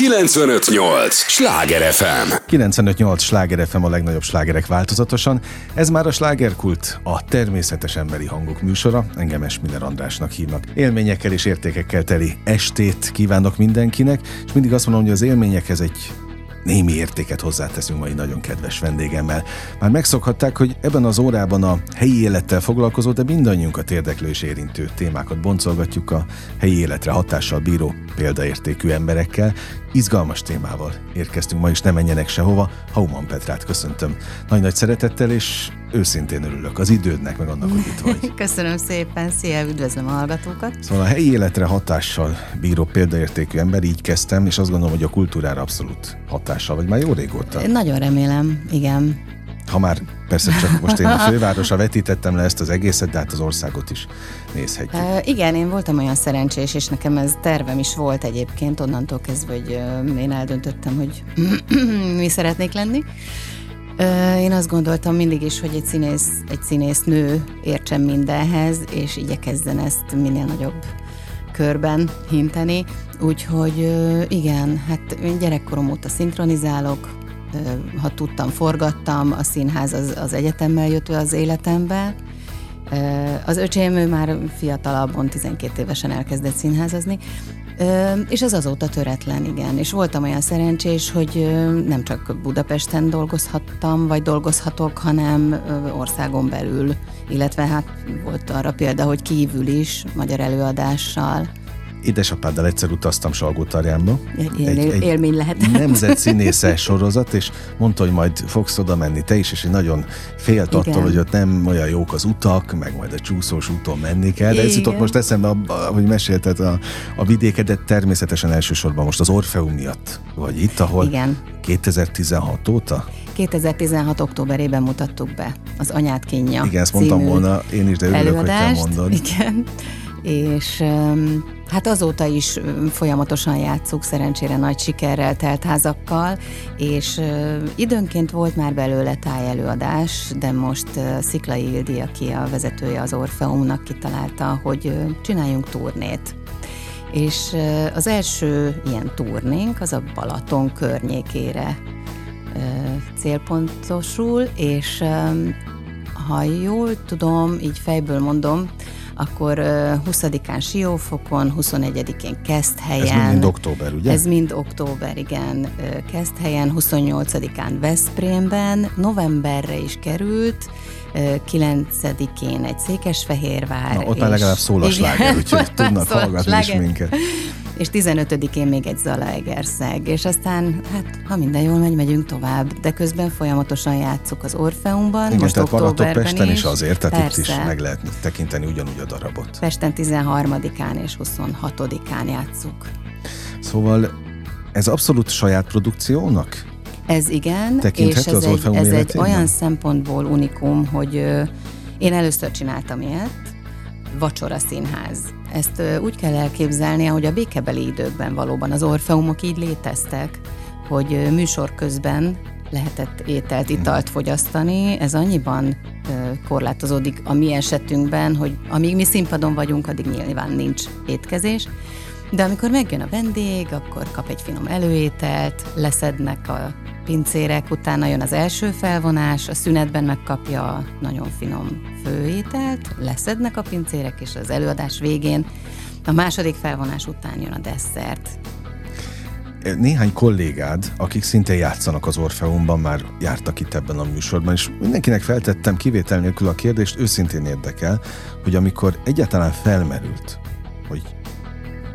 958! Sláger FM! 958! Sláger FM a legnagyobb slágerek változatosan. Ez már a slágerkult, a természetes emberi hangok műsora. Engem Esmiller Andrásnak hívnak. Élményekkel és értékekkel teli estét kívánok mindenkinek, és mindig azt mondom, hogy az élményekhez egy némi értéket hozzáteszünk mai nagyon kedves vendégemmel. Már megszokhatták, hogy ebben az órában a helyi élettel foglalkozó, de mindannyiunkat érdeklő és érintő témákat boncolgatjuk a helyi életre hatással bíró példaértékű emberekkel. Izgalmas témával érkeztünk ma is, ne menjenek sehova. Hauman Petrát köszöntöm nagy-nagy szeretettel, és őszintén örülök az idődnek, meg annak, hogy itt vagy. Köszönöm szépen, szia, üdvözlöm a hallgatókat. Szóval a helyi életre hatással bíró példaértékű ember, így kezdtem, és azt gondolom, hogy a kultúrára abszolút hatással, vagy már jó régóta. Nagyon remélem, igen. Ha már persze csak most én a fővárosra vetítettem le ezt az egészet, de hát az országot is nézhetjük. Uh, igen, én voltam olyan szerencsés, és nekem ez tervem is volt egyébként, onnantól kezdve, hogy uh, én eldöntöttem, hogy mi szeretnék lenni. Én azt gondoltam mindig is, hogy egy színész, egy színész nő értsen mindenhez, és igyekezzen ezt minél nagyobb körben hinteni. Úgyhogy igen, hát én gyerekkorom óta szinkronizálok, ha tudtam, forgattam, a színház az, az egyetemmel jött az életembe. Az öcsém ő már fiatalabban, 12 évesen elkezdett színházazni, és ez azóta töretlen, igen. És voltam olyan szerencsés, hogy nem csak Budapesten dolgozhattam, vagy dolgozhatok, hanem országon belül, illetve hát volt arra példa, hogy kívül is, magyar előadással édesapáddal egyszer utaztam salgó Egy, egy, egy élmény lehet. Nemzet színésze sorozat, és mondta, hogy majd fogsz oda menni te is, és egy nagyon félt Igen. attól, hogy ott nem olyan jók az utak, meg majd a csúszós úton menni kell. De ez jutott most eszembe, hogy mesélted a, a vidéket, de természetesen elsősorban most az Orfeum miatt vagy itt, ahol Igen. 2016 óta 2016. októberében mutattuk be az Anyát kínja Igen, ezt mondtam volna, én is, de örülök, előadást. hogy te mondod. Igen, és Hát azóta is folyamatosan játszuk, szerencsére nagy sikerrel, telt házakkal, és időnként volt már belőle tájelőadás, de most Sziklai Ildi, aki a vezetője az Orfeumnak kitalálta, hogy csináljunk turnét. És az első ilyen turnénk az a Balaton környékére célpontosul, és ha jól tudom, így fejből mondom, akkor 20-án Siófokon, 21-én Keszthelyen. Ez mind október, ugye? Ez mind október, igen. Keszthelyen, 28-án Veszprémben, novemberre is került, 9-én egy Székesfehérvár. Na, ott már legalább szól a sláger, úgyhogy tudnak hallgatni is minket és 15-én még egy Zalaegerszeg, és aztán, hát ha minden jól megy, megyünk tovább, de közben folyamatosan játszuk az Orfeumban, Igen, most tehát októberben Pesten is, is azért, tehát Persze. itt is meg lehet tekinteni ugyanúgy a darabot. Pesten 13-án és 26-án játszuk. Szóval ez abszolút saját produkciónak? Ez igen, és ez, az egy, ez egy olyan szempontból unikum, hogy én először csináltam ilyet, vacsora színház. Ezt úgy kell elképzelni, hogy a békebeli időkben valóban az orfeumok így léteztek, hogy műsor közben lehetett ételt, italt fogyasztani. Ez annyiban korlátozódik a mi esetünkben, hogy amíg mi színpadon vagyunk, addig nyilván nincs étkezés. De amikor megjön a vendég, akkor kap egy finom előételt, leszednek a pincérek, utána jön az első felvonás, a szünetben megkapja a nagyon finom főételt, leszednek a pincérek, és az előadás végén a második felvonás után jön a desszert. Néhány kollégád, akik szintén játszanak az Orfeumban, már jártak itt ebben a műsorban, és mindenkinek feltettem kivétel nélkül a kérdést, őszintén érdekel, hogy amikor egyáltalán felmerült, hogy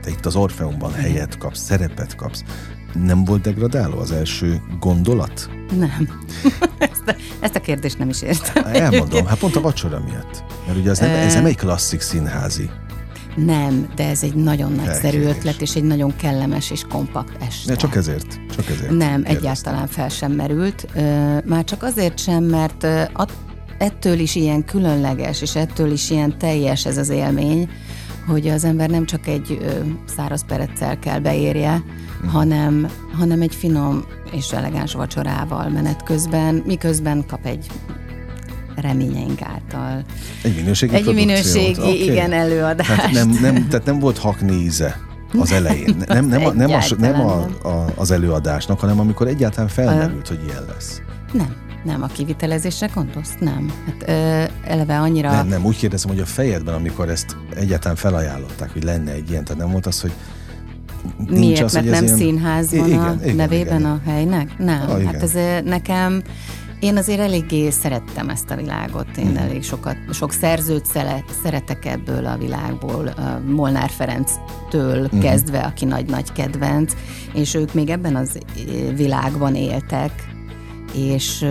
te itt az Orfeumban helyet kapsz, szerepet kapsz, nem volt degradáló az első gondolat? Nem. ezt, a, ezt a kérdést nem is értem. Elmondom, hát pont a vacsora miatt. Mert ugye ez nem, ez nem egy klasszik színházi. Nem, de ez egy nagyon nagyszerű Elkérés. ötlet, és egy nagyon kellemes és kompakt este. Ne, csak ezért. Csak ezért nem, kérdeztem. egyáltalán fel sem merült. Már csak azért sem, mert ettől is ilyen különleges, és ettől is ilyen teljes ez az élmény, hogy az ember nem csak egy ö, száraz pereccel kell beérje, mm. hanem, hanem egy finom és elegáns vacsorával menet közben, miközben kap egy reményeink által. Egy minőségi Egy minőségi, okay. igen, előadás. Hát nem, nem, tehát nem volt hakni íze az elején. Nem, nem, a, nem, a, nem a, a, az előadásnak, hanem amikor egyáltalán felmerült, hogy ilyen lesz. Nem. Nem, a kivitelezésre gondolsz? Nem. Hát ö, eleve annyira... Nem, nem, úgy kérdezem, hogy a fejedben, amikor ezt egyáltalán felajánlották, hogy lenne egy ilyen, tehát nem volt az, hogy Miért? Az, mert nem ilyen... színház van igen, a igen, nevében igen. a helynek? Nem. Ah, hát ez nekem én azért eléggé szerettem ezt a világot, én mm. elég sokat, sok szerzőt szele, szeretek ebből a világból, Molnár Ferenctől mm. kezdve, aki nagy-nagy kedvenc, és ők még ebben az világban éltek, és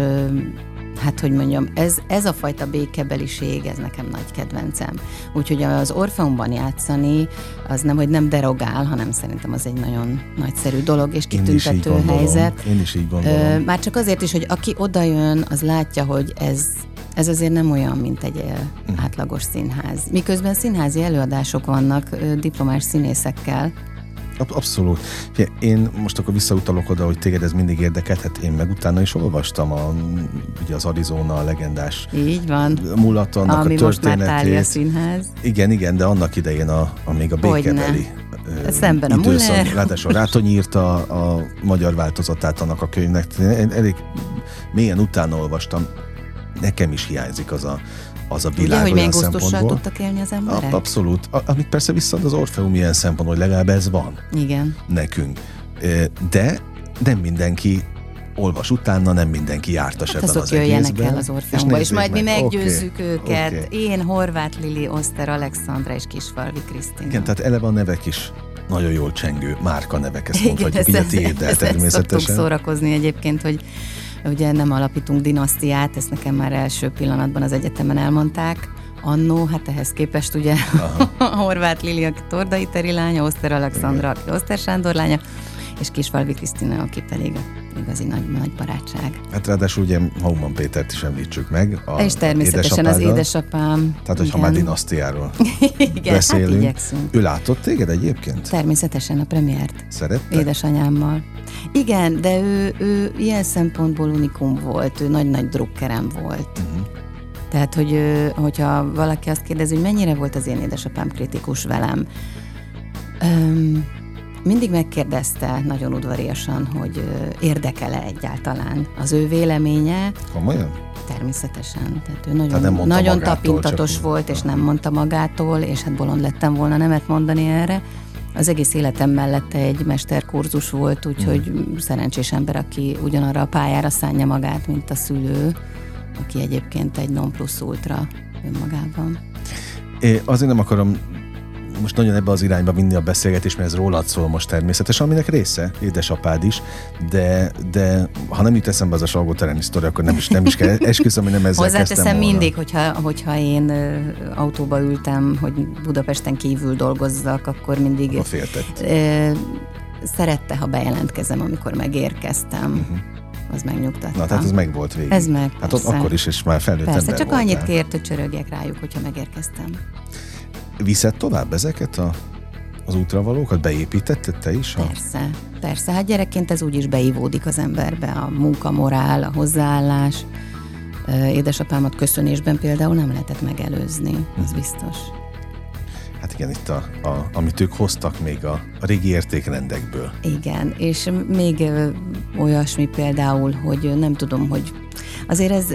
hát hogy mondjam, ez, ez a fajta békebeliség, ez nekem nagy kedvencem. Úgyhogy az Orfeumban játszani, az nem, hogy nem derogál, hanem szerintem az egy nagyon nagyszerű dolog, és kitüntető Én helyzet. Én is így gondolom. Már csak azért is, hogy aki odajön, az látja, hogy ez ez azért nem olyan, mint egy uh-huh. átlagos színház. Miközben színházi előadások vannak diplomás színészekkel, Abszolút. Én most akkor visszautalok oda, hogy téged ez mindig érdekelt, hát én meg utána is olvastam a, ugye az Arizona a legendás Így van. mulat, annak Ami a történetét. most már színház. Igen, igen, de annak idején a, a még a békebeli Szemben a Muller. Ráadásul Rátony írta a, a magyar változatát annak a könyvnek. Én elég mélyen utána olvastam. Nekem is hiányzik az a, az a világ Ugye, hogy milyen gusztussal tudtak élni az emberek? Abszolút. A, amit persze visszaad az Orfeum ilyen szempontból, hogy legalább ez van. Igen. Nekünk. De nem mindenki olvas utána, nem mindenki jártas hát ebben az jöjjenek el az Orfeumba, és, és majd meg. mi meggyőzzük okay. őket. Okay. Én, Horváth Lili, Oszter, Alexandra és Kisfalvi Krisztina. Igen, tehát eleve a nevek is nagyon jól csengő márka nevek, ezt mondhatjuk, így a tiéddel természetesen. szórakozni egyébként, hogy Ugye nem alapítunk dinasztiát, ezt nekem már első pillanatban az egyetemen elmondták, annó, hát ehhez képest ugye a Horváth Lili, aki Tordai Teri lánya, Oszter Alexandra, aki Oszter Sándor lánya, és Kisfalvi Krisztina, aki pedig igazi nagy, nagy barátság. Hát ráadásul ugye Hauman Pétert is említsük meg. A és természetesen az édesapám. Tehát, hogyha már dinasztiáról igen, beszélünk. Hát ő látott téged egyébként? Természetesen a premiért. Szerette? Édesanyámmal. Igen, de ő, ő ilyen szempontból unikum volt, ő nagy-nagy drukkerem volt. Uh-huh. Tehát, hogy hogyha valaki azt kérdezi, hogy mennyire volt az én édesapám kritikus velem, um, mindig megkérdezte nagyon udvariasan, hogy érdekel-e egyáltalán az ő véleménye. Komolyan? Természetesen. Tehát ő nagyon, Tehát nem nagyon magától, tapintatos volt, és nem mondta magától, és hát bolond lettem volna nemet mondani erre. Az egész életem mellette egy mesterkurzus volt, úgyhogy mm. szerencsés ember, aki ugyanarra a pályára szánja magát, mint a szülő, aki egyébként egy non plus ultra önmagában. É, azért nem akarom most nagyon ebbe az irányba vinni a beszélgetés, mert ez rólad szól most természetesen, aminek része, édesapád is, de, de ha nem jut eszembe az a Salgó sztori, akkor nem is, nem is kell, esküszöm, hogy nem ezzel Hozzáteszem volna. mindig, hogyha, hogyha én autóba ültem, hogy Budapesten kívül dolgozzak, akkor mindig... A féltett. szerette, ha bejelentkezem, amikor megérkeztem. Uh-huh az megnyugtatta. Na, tehát ez meg volt végig. Ez meg, Hát ott akkor is, és már felnőtt Persze, ember csak voltál. annyit kért, hogy csörögjek rájuk, hogyha megérkeztem. Viszed tovább ezeket a, az útravalókat? Beépítetted te is? A... Persze, persze. Hát gyerekként ez úgy is beivódik az emberbe, a munka, morál, a hozzáállás. Édesapámat köszönésben például nem lehetett megelőzni, az uh biztos. Hát igen, itt a, a, amit ők hoztak még a, a régi értékrendekből. Igen, és még olyasmi például, hogy nem tudom, hogy azért ez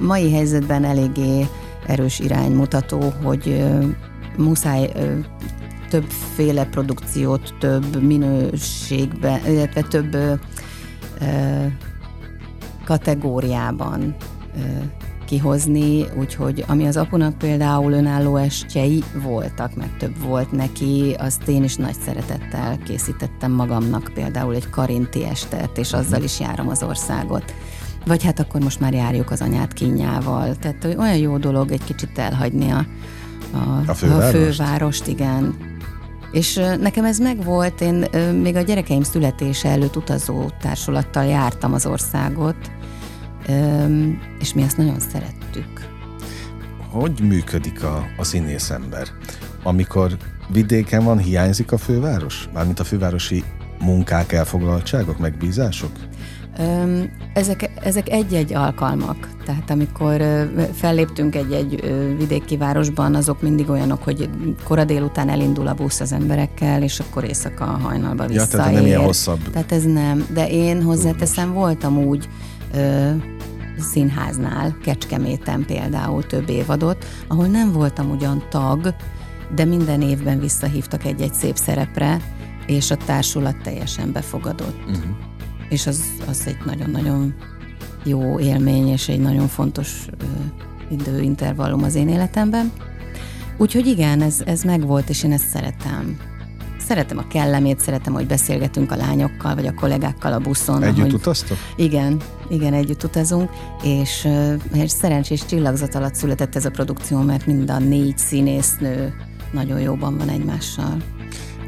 mai helyzetben eléggé erős iránymutató, hogy muszáj többféle produkciót, több minőségben, illetve több ö, ö, kategóriában ö, kihozni, úgyhogy ami az apunak például önálló estjei voltak, meg több volt neki, azt én is nagy szeretettel készítettem magamnak például egy karinti estet, és azzal mhm. is járom az országot. Vagy hát akkor most már járjuk az anyát kínjával. Tehát olyan jó dolog egy kicsit elhagyni a, a, a, fővárost? a fővárost, igen. És nekem ez megvolt, én még a gyerekeim születése előtt utazó társulattal jártam az országot, és mi ezt nagyon szerettük. Hogy működik a, a színész ember? Amikor vidéken van, hiányzik a főváros? Mármint a fővárosi munkák, elfoglaltságok, megbízások? Ezek, ezek egy-egy alkalmak. Tehát amikor felléptünk egy-egy vidéki városban, azok mindig olyanok, hogy kora délután elindul a busz az emberekkel, és akkor éjszaka hajnalba visszaér. Ja, tehát nem ilyen hosszabb. Tehát ez nem. De én hozzáteszem, voltam úgy ö, színháznál, Kecskeméten például több évadot, ahol nem voltam ugyan tag, de minden évben visszahívtak egy-egy szép szerepre, és a társulat teljesen befogadott. Uh-huh. És az, az egy nagyon-nagyon jó élmény, és egy nagyon fontos ö, időintervallum az én életemben. Úgyhogy igen, ez, ez megvolt, és én ezt szeretem. Szeretem a kellemét, szeretem, hogy beszélgetünk a lányokkal, vagy a kollégákkal a buszon. Együtt ahogy... utaztok? Igen, igen, együtt utazunk, és, és szerencsés csillagzat alatt született ez a produkció, mert mind a négy színésznő nagyon jóban van egymással.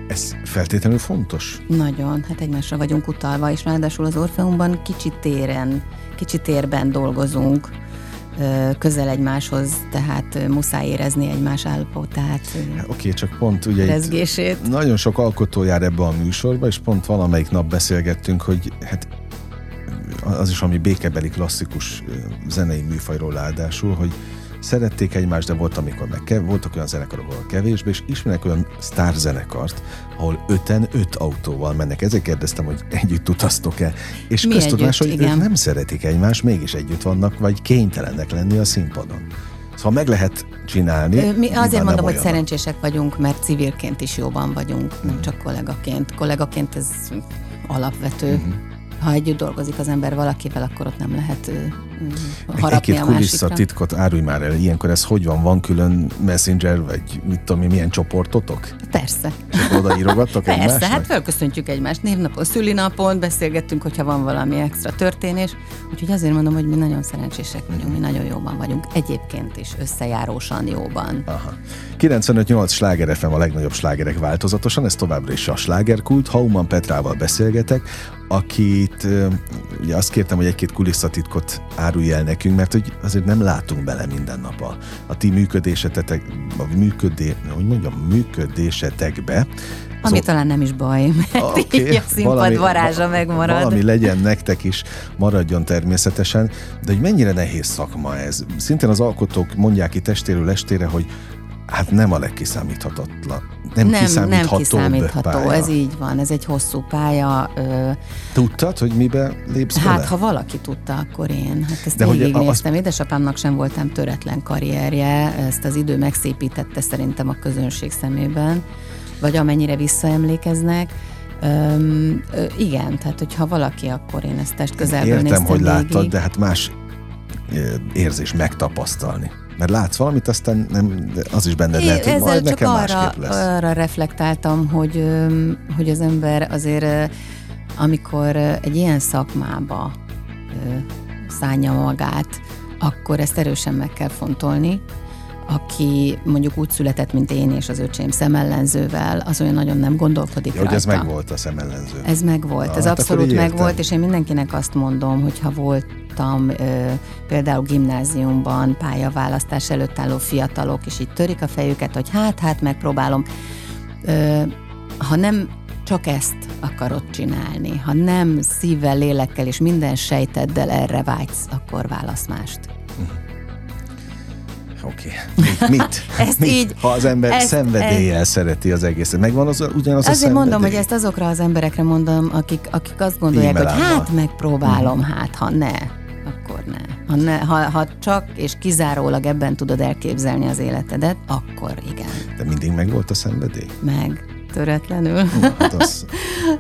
Ez feltétlenül fontos? Nagyon, hát egymásra vagyunk utalva, és ráadásul az Orfeumban kicsit téren, kicsit térben dolgozunk, közel egymáshoz, tehát muszáj érezni egymás állapotát. Oké, okay, csak pont ugye rezgését. nagyon sok alkotó jár ebbe a műsorba, és pont valamelyik nap beszélgettünk, hogy hát az is, ami békebeli klasszikus zenei műfajról ráadásul, hogy szerették egymást, de volt, amikor meg kev- voltak olyan zenekarok, ahol kevésbé, és ismerek olyan zenekart, ahol öten öt autóval mennek. Ezért kérdeztem, hogy együtt utaztok-e. És Mi köztudás, hogy igen. ők nem szeretik egymást, mégis együtt vannak, vagy kénytelenek lenni a színpadon. Szóval meg lehet csinálni. Mi azért mondom, hogy szerencsések vagyunk, mert civilként is jóban vagyunk, nem csak kollégaként. Kollégaként ez alapvető. Uh-huh ha együtt dolgozik az ember valakivel, akkor ott nem lehet harapni Egy-két kulissza titkot árulj már el, ilyenkor ez hogy van? Van külön messenger, vagy mit tudom én, milyen csoportotok? Persze. És oda írogattok Persze, egymásnak? hát felköszöntjük egymást névnapon, szülinapon, beszélgettünk, hogyha van valami extra történés. Úgyhogy azért mondom, hogy mi nagyon szerencsések vagyunk, mi nagyon jóban vagyunk. Egyébként is összejárósan jóban. Aha. 95-8 sláger FM a legnagyobb slágerek változatosan, ez továbbra is a slágerkult. Hauman Petrával beszélgetek, akit ugye azt kértem, hogy egy-két kulisszatitkot árulj el nekünk, mert hogy azért nem látunk bele minden nap a, a ti működésetek, a működé, hogy mondjam, működésetekbe. Ami szóval, talán nem is baj, mert okay, így a színpad valami, varázsa megmarad. Valami legyen nektek is, maradjon természetesen, de hogy mennyire nehéz szakma ez. Szintén az alkotók mondják ki testéről estére, hogy hát nem a legkiszámíthatatlan nem, nem kiszámítható. Nem kiszámítható, pálya. ez így van, ez egy hosszú pálya. Tudtad, hogy mibe lépsz Hát, bele? ha valaki tudta, akkor én. Hát ezt De végignéztem. Az... Édesapámnak sem voltam töretlen karrierje, ezt az idő megszépítette szerintem a közönség szemében, vagy amennyire visszaemlékeznek. Öm, ö, igen, tehát hogyha valaki, akkor én ezt test közelből Értem, néztem hogy végig. láttad, de hát más érzés megtapasztalni. Mert látsz valamit, aztán nem, az is benned lehet, hogy majd nekem arra, másképp lesz. arra reflektáltam, hogy, hogy az ember azért, amikor egy ilyen szakmába szánja magát, akkor ezt erősen meg kell fontolni, aki mondjuk úgy született, mint én és az öcsém szemellenzővel, az olyan nagyon nem gondolkodik ja, hogy ez megvolt a szemellenző. Ez megvolt, Na, ez hát abszolút megvolt, és én mindenkinek azt mondom, hogy ha voltam ö, például gimnáziumban pályaválasztás előtt álló fiatalok, és így törik a fejüket, hogy hát, hát megpróbálom. Ö, ha nem csak ezt akarod csinálni, ha nem szívvel, lélekkel és minden sejteddel erre vágysz, akkor válasz mást. Oké. Okay. Mit? ezt Mit? így. Ha az ember ezt, szenvedéllyel ezt, szereti az egészet. Megvan az, ugyanaz Azért a mondom, hogy ezt azokra az emberekre mondom, akik, akik azt gondolják, hogy hát megpróbálom, hmm. hát ha ne, akkor ne. Ha, ne ha, ha csak és kizárólag ebben tudod elképzelni az életedet, akkor igen. De mindig meg volt a szenvedély? Meg töretlenül. hát az,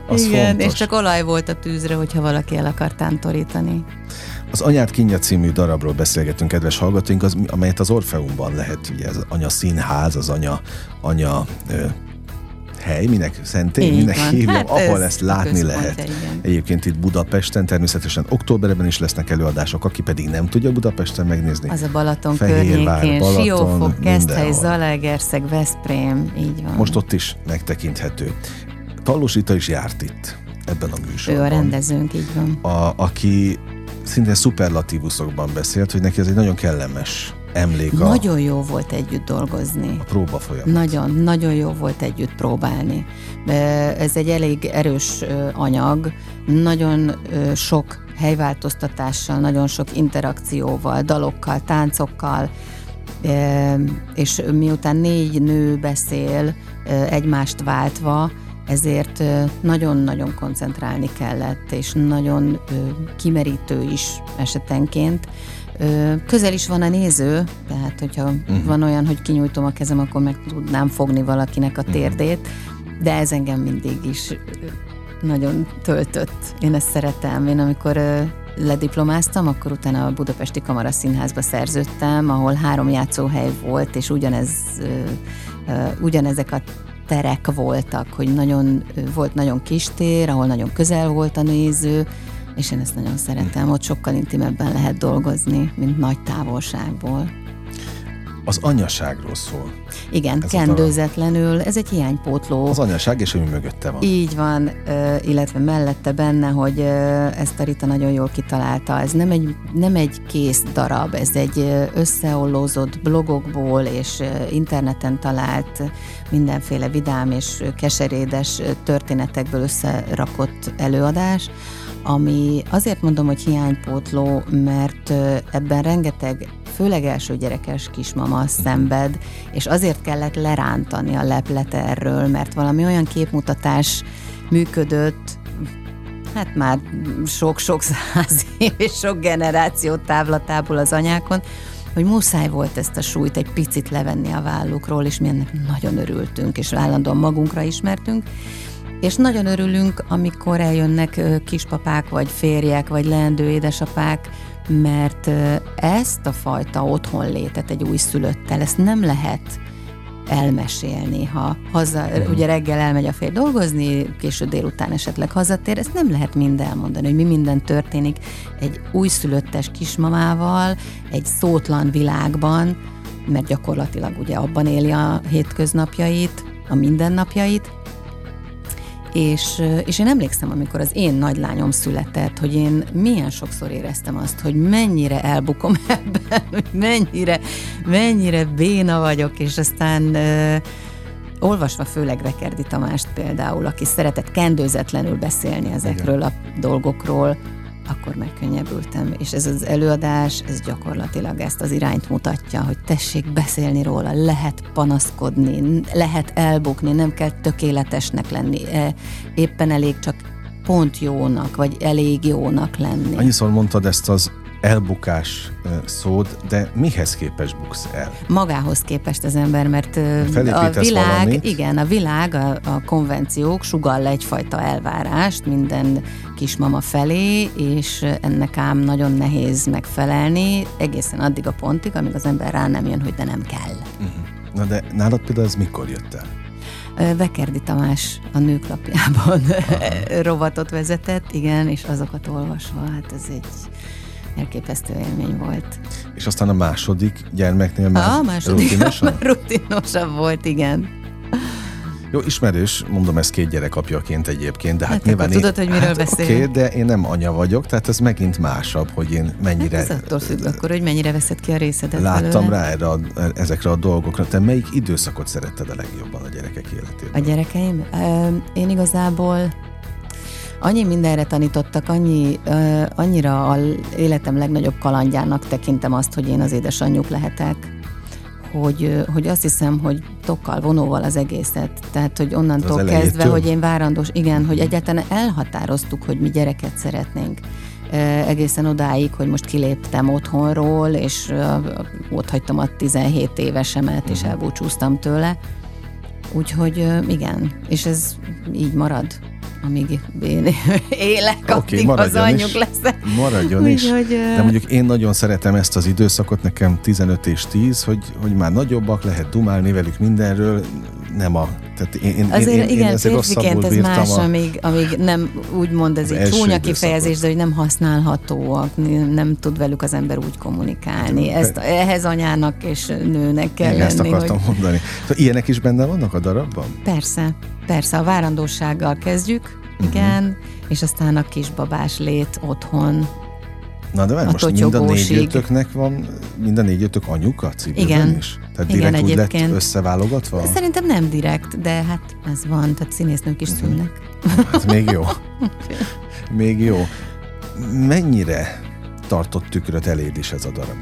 az Igen, fontos. és csak olaj volt a tűzre, hogyha valaki el akar tántorítani. Az Anyát Kinja című darabról beszélgetünk, kedves hallgatóink, az, amelyet az Orfeumban lehet, ugye az anya színház, az anya, anya ö, hely, minek szentély, minek hívjam, hát ahol ezt látni lehet. Igen. Egyébként itt Budapesten, természetesen októberben is lesznek előadások, aki pedig nem tudja Budapesten megnézni. Az a Balaton Fehérvár, környékén, Balaton, Siófok, Keszthely, Zalaegerszeg, Veszprém, így van. Most ott is megtekinthető. Tallos is járt itt ebben a műsorban. Ő a rendezőnk, így van. A, aki szinte szuperlatívuszokban beszélt, hogy neki ez egy nagyon kellemes emlék. Nagyon jó volt együtt dolgozni. A próba folyamat. Nagyon, nagyon jó volt együtt próbálni. Ez egy elég erős anyag, nagyon sok helyváltoztatással, nagyon sok interakcióval, dalokkal, táncokkal, és miután négy nő beszél egymást váltva, ezért nagyon-nagyon koncentrálni kellett, és nagyon kimerítő is esetenként. Közel is van a néző, tehát hogyha uh-huh. van olyan, hogy kinyújtom a kezem, akkor meg tudnám fogni valakinek a mhm. térdét, de ez engem mindig is nagyon töltött. Én ezt szeretem. Én amikor lediplomáztam, akkor utána a Budapesti Kamara Színházba szerződtem, ahol három játszóhely volt, és ugyanez, ugyanezek a terek voltak, hogy nagyon, volt nagyon kis tér, ahol nagyon közel volt a néző, és én ezt nagyon szeretem, ott sokkal intimebben lehet dolgozni, mint nagy távolságból az anyaságról szól. Igen, ez kendőzetlenül, ez egy hiánypótló. Az anyaság és ami mögötte van. Így van, illetve mellette benne, hogy ezt a Rita nagyon jól kitalálta. Ez nem egy, nem egy kész darab, ez egy összeollózott blogokból és interneten talált mindenféle vidám és keserédes történetekből összerakott előadás, ami azért mondom, hogy hiánypótló, mert ebben rengeteg főleg első gyerekes kismama mhm. szenved, és azért kellett lerántani a leplet erről, mert valami olyan képmutatás működött, hát már sok-sok száz év és sok generáció távlatából az anyákon, hogy muszáj volt ezt a súlyt egy picit levenni a vállukról, és mi ennek nagyon örültünk, és állandóan magunkra ismertünk, és nagyon örülünk, amikor eljönnek kispapák, vagy férjek, vagy leendő édesapák, mert ezt a fajta otthonlétet egy újszülöttel, ezt nem lehet elmesélni, ha haza, ugye reggel elmegy a férj dolgozni, késő délután esetleg hazatér, ezt nem lehet mind elmondani, hogy mi minden történik egy újszülöttes kismamával, egy szótlan világban, mert gyakorlatilag ugye abban éli a hétköznapjait, a mindennapjait, és, és én emlékszem, amikor az én nagylányom született, hogy én milyen sokszor éreztem azt, hogy mennyire elbukom ebben, hogy mennyire, mennyire béna vagyok, és aztán uh, olvasva főleg Vekerdi Tamást például, aki szeretett kendőzetlenül beszélni ezekről Igen. a dolgokról, akkor megkönnyebbültem. És ez az előadás, ez gyakorlatilag ezt az irányt mutatja, hogy tessék beszélni róla, lehet panaszkodni, lehet elbukni, nem kell tökéletesnek lenni, e, éppen elég csak pont jónak, vagy elég jónak lenni. Annyiszor mondtad ezt az elbukás szót, de mihez képes buksz el? Magához képest az ember, mert a világ, valamit. igen, a világ, a, a konvenciók sugall egyfajta elvárást minden kismama felé, és ennek ám nagyon nehéz megfelelni, egészen addig a pontig, amíg az ember rá nem jön, hogy de nem kell. Uh-huh. Na de nálad például ez mikor jött el? Vekerdi Tamás a nőklapjában rovatot vezetett, igen, és azokat olvasva, hát ez egy elképesztő élmény volt. És aztán a második gyermeknél már a második rutinosabb? rutinosabb volt, igen. Jó, ismerős, mondom ezt két gyerek apjaként egyébként, de hát, hát nyilván... tudod, hogy miről hát, beszél. Oké, okay, de én nem anya vagyok, tehát ez megint másabb, hogy én mennyire... Hát ez attól függ akkor, hogy mennyire veszed ki a részedet Láttam belőle. rá erre a, ezekre a dolgokra. Te melyik időszakot szeretted a legjobban a gyerekek életében? A gyerekeim? Én igazából annyi mindenre tanítottak, annyi, uh, annyira a életem legnagyobb kalandjának tekintem azt, hogy én az édesanyjuk lehetek, hogy, hogy azt hiszem, hogy tokkal, vonóval az egészet. Tehát, hogy onnantól az kezdve, hogy én várandós, igen, hogy egyáltalán elhatároztuk, hogy mi gyereket szeretnénk. Egészen odáig, hogy most kiléptem otthonról, és ott hagytam a 17 évesemet, és mhm. elbúcsúztam tőle. Úgyhogy igen, és ez így marad amíg én élek, okay, addig az anyjuk leszek. Maradjon is. Hogy, De mondjuk én nagyon szeretem ezt az időszakot, nekem 15 és 10, hogy, hogy már nagyobbak, lehet dumálni velük mindenről, nem a... Tehát én, én, azért én, igen, én férfiként ez más, a, amíg, amíg nem úgy mond, ez egy csúnya kifejezés, de hogy nem használhatóak, nem tud velük az ember úgy kommunikálni. Hát, ezt, ehhez anyának és nőnek kell én lenni. ezt akartam hogy... mondani. Szóval ilyenek is benne vannak a darabban? Persze, persze. A várandósággal kezdjük, uh-huh. igen, és aztán a kisbabás lét otthon, Na de várj, most mind a négyötöknek van, mind a négyötök anyuka civilben Igen. is? Tehát Igen, direkt úgy lett egyébként. összeválogatva? Szerintem nem direkt, de hát ez van, tehát színésznők is szülnek. Hát még jó. Még jó. Mennyire tartott tükröt eléd is ez a darab?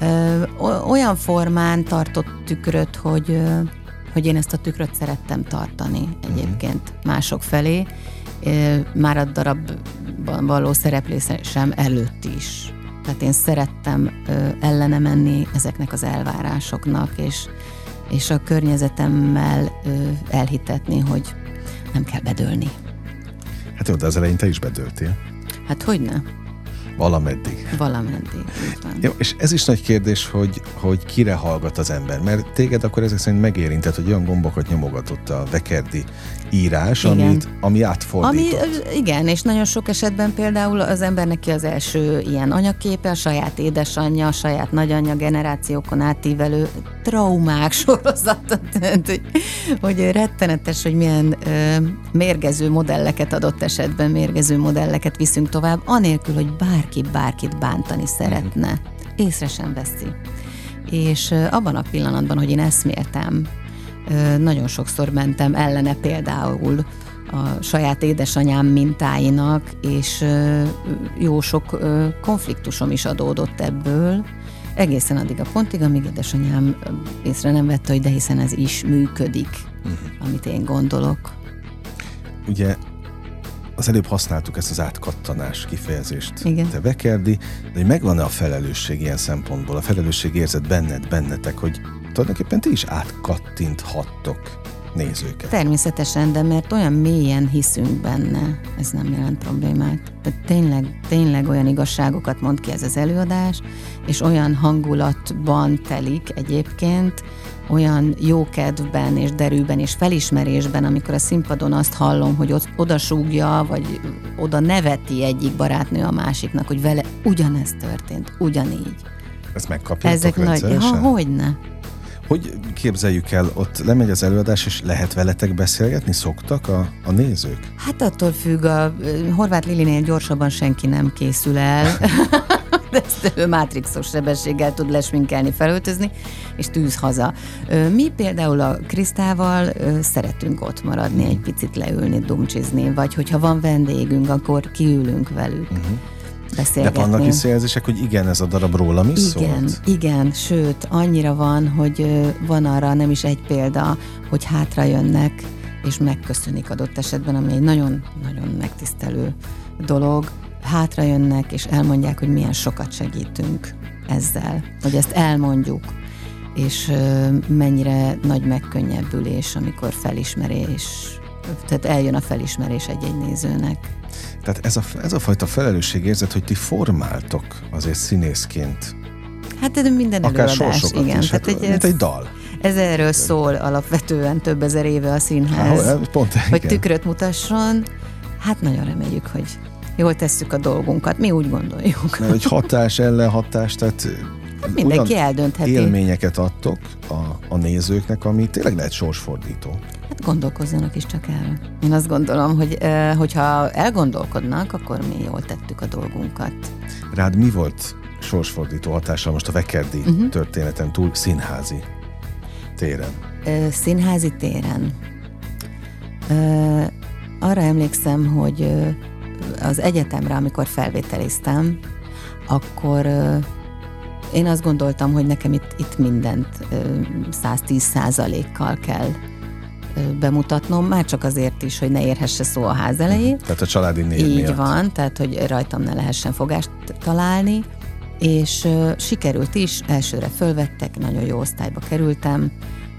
Ö, olyan formán tartott tükröt, hogy, hogy én ezt a tükröt szerettem tartani egyébként mások felé, már a darabban való szereplésem előtt is. Tehát én szerettem ellene menni ezeknek az elvárásoknak, és, és a környezetemmel elhitetni, hogy nem kell bedőlni. Hát jó, de az elején te is bedőltél. Hát hogy ne? Valameddig. Valameddig. Jó, és ez is nagy kérdés, hogy, hogy kire hallgat az ember, mert téged akkor ezek szerint megérintett, hogy olyan gombokat nyomogatott a Vekerdi írás, Igen. amit, ami Ami, átfordított. ö, igen, és nagyon sok esetben például az embernek ki az első ilyen anyaképe, a saját édesanyja, a saját nagyanyja generációkon átívelő traumák sorozata, hogy, hogy rettenetes, hogy milyen ö, mérgező modelleket adott esetben, mérgező modelleket viszünk tovább, anélkül, hogy bárki bárkit bántani szeretne. Észre sem veszi. És abban a pillanatban, hogy én eszméltem, nagyon sokszor mentem ellene például a saját édesanyám mintáinak, és jó sok konfliktusom is adódott ebből, egészen addig a pontig, amíg édesanyám észre nem vette, hogy de hiszen ez is működik, amit én gondolok. Ugye az előbb használtuk ezt az átkattanás kifejezést. Igen. Te Vekerdi, de hogy megvan-e a felelősség ilyen szempontból, a felelősség érzet benned, bennetek, hogy tulajdonképpen ti is átkattinthattok nézőket. Természetesen, de mert olyan mélyen hiszünk benne, ez nem jelent problémát. Tehát tényleg, tényleg olyan igazságokat mond ki ez az előadás, és olyan hangulatban telik egyébként, olyan jókedvben és derűben és felismerésben, amikor a színpadon azt hallom, hogy ott odasúgja, vagy oda neveti egyik barátnő a másiknak, hogy vele ugyanez történt, ugyanígy. Ezt megkapjátok Ezek nagy... Ha, hogyne. Hogy képzeljük el, ott lemegy az előadás, és lehet veletek beszélgetni? Szoktak a, a nézők? Hát attól függ, a Horváth Lilinél gyorsabban senki nem készül el. De ezt ő mátrixos sebességgel tud lesminkelni, felöltözni, és tűz haza. Mi például a Krisztával szeretünk ott maradni, egy picit leülni, dumcsizni, vagy hogyha van vendégünk, akkor kiülünk velük. De Beszélgetni. vannak visszajelzések, hogy igen, ez a darab rólam is Igen, szólt? igen, sőt, annyira van, hogy van arra nem is egy példa, hogy hátra jönnek, és megköszönik adott esetben, ami egy nagyon-nagyon megtisztelő dolog. Hátra jönnek, és elmondják, hogy milyen sokat segítünk ezzel, hogy ezt elmondjuk, és mennyire nagy megkönnyebbülés, amikor felismerés, tehát eljön a felismerés egy-egy nézőnek. Tehát ez a, ez a fajta felelősségérzet, hogy ti formáltok azért színészként, Hát ez minden akár előadás, igen. is, hát, tehát egy, mint egy dal. Ez erről szól alapvetően több ezer éve a színház, Há, pont, hogy igen. tükröt mutasson. Hát nagyon reméljük, hogy jól tesszük a dolgunkat. Mi úgy gondoljuk. Mert hogy hatás, ellenhatás, tehát Mindenki olyan eldöntheti. élményeket adtok a, a nézőknek, ami tényleg lehet sorsfordító. Hát gondolkozzanak is csak el. Én azt gondolom, hogy eh, hogyha elgondolkodnak, akkor mi jól tettük a dolgunkat. Rád mi volt sorsfordító hatással most a Vekerdi uh-huh. történeten túl színházi téren? Ö, színházi téren. Ö, arra emlékszem, hogy az egyetemre, amikor felvételiztem, akkor én azt gondoltam, hogy nekem itt, itt mindent ö, 110 százalékkal kell bemutatnom, már csak azért is, hogy ne érhesse szó a ház elején. Tehát a családi név Így miatt. van, tehát hogy rajtam ne lehessen fogást találni, és ö, sikerült is, elsőre fölvettek, nagyon jó osztályba kerültem,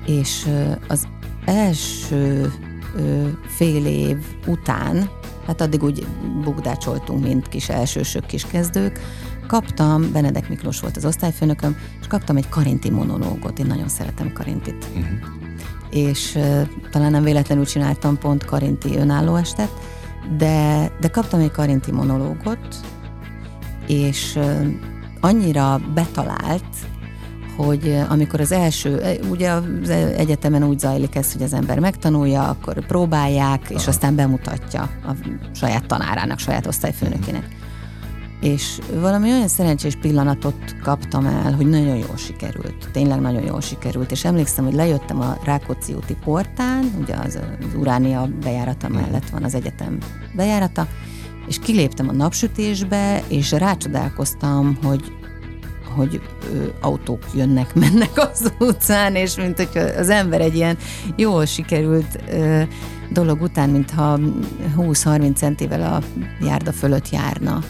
és ö, az első ö, fél év után, hát addig úgy bugdácsoltunk, mint kis elsősök, kis kezdők, kaptam, Benedek Miklós volt az osztályfőnököm, és kaptam egy karinti monológot, én nagyon szeretem karintit. Mhm. És talán nem véletlenül csináltam pont karinti önálló estet, de, de kaptam egy karinti monológot, és annyira betalált, hogy amikor az első, ugye az egyetemen úgy zajlik ez, hogy az ember megtanulja, akkor próbálják, és aztán bemutatja a saját tanárának, saját osztályfőnökének. És valami olyan szerencsés pillanatot kaptam el, hogy nagyon jól sikerült, tényleg nagyon jól sikerült, és emlékszem, hogy lejöttem a Rákóczi úti portán, ugye az, az Uránia bejárata mhm. mellett van az egyetem bejárata, és kiléptem a napsütésbe, és rácsodálkoztam, hogy hogy ö, autók jönnek, mennek az utcán, és mint hogy az ember egy ilyen jól sikerült ö, dolog után, mintha 20-30 centivel a járda fölött járna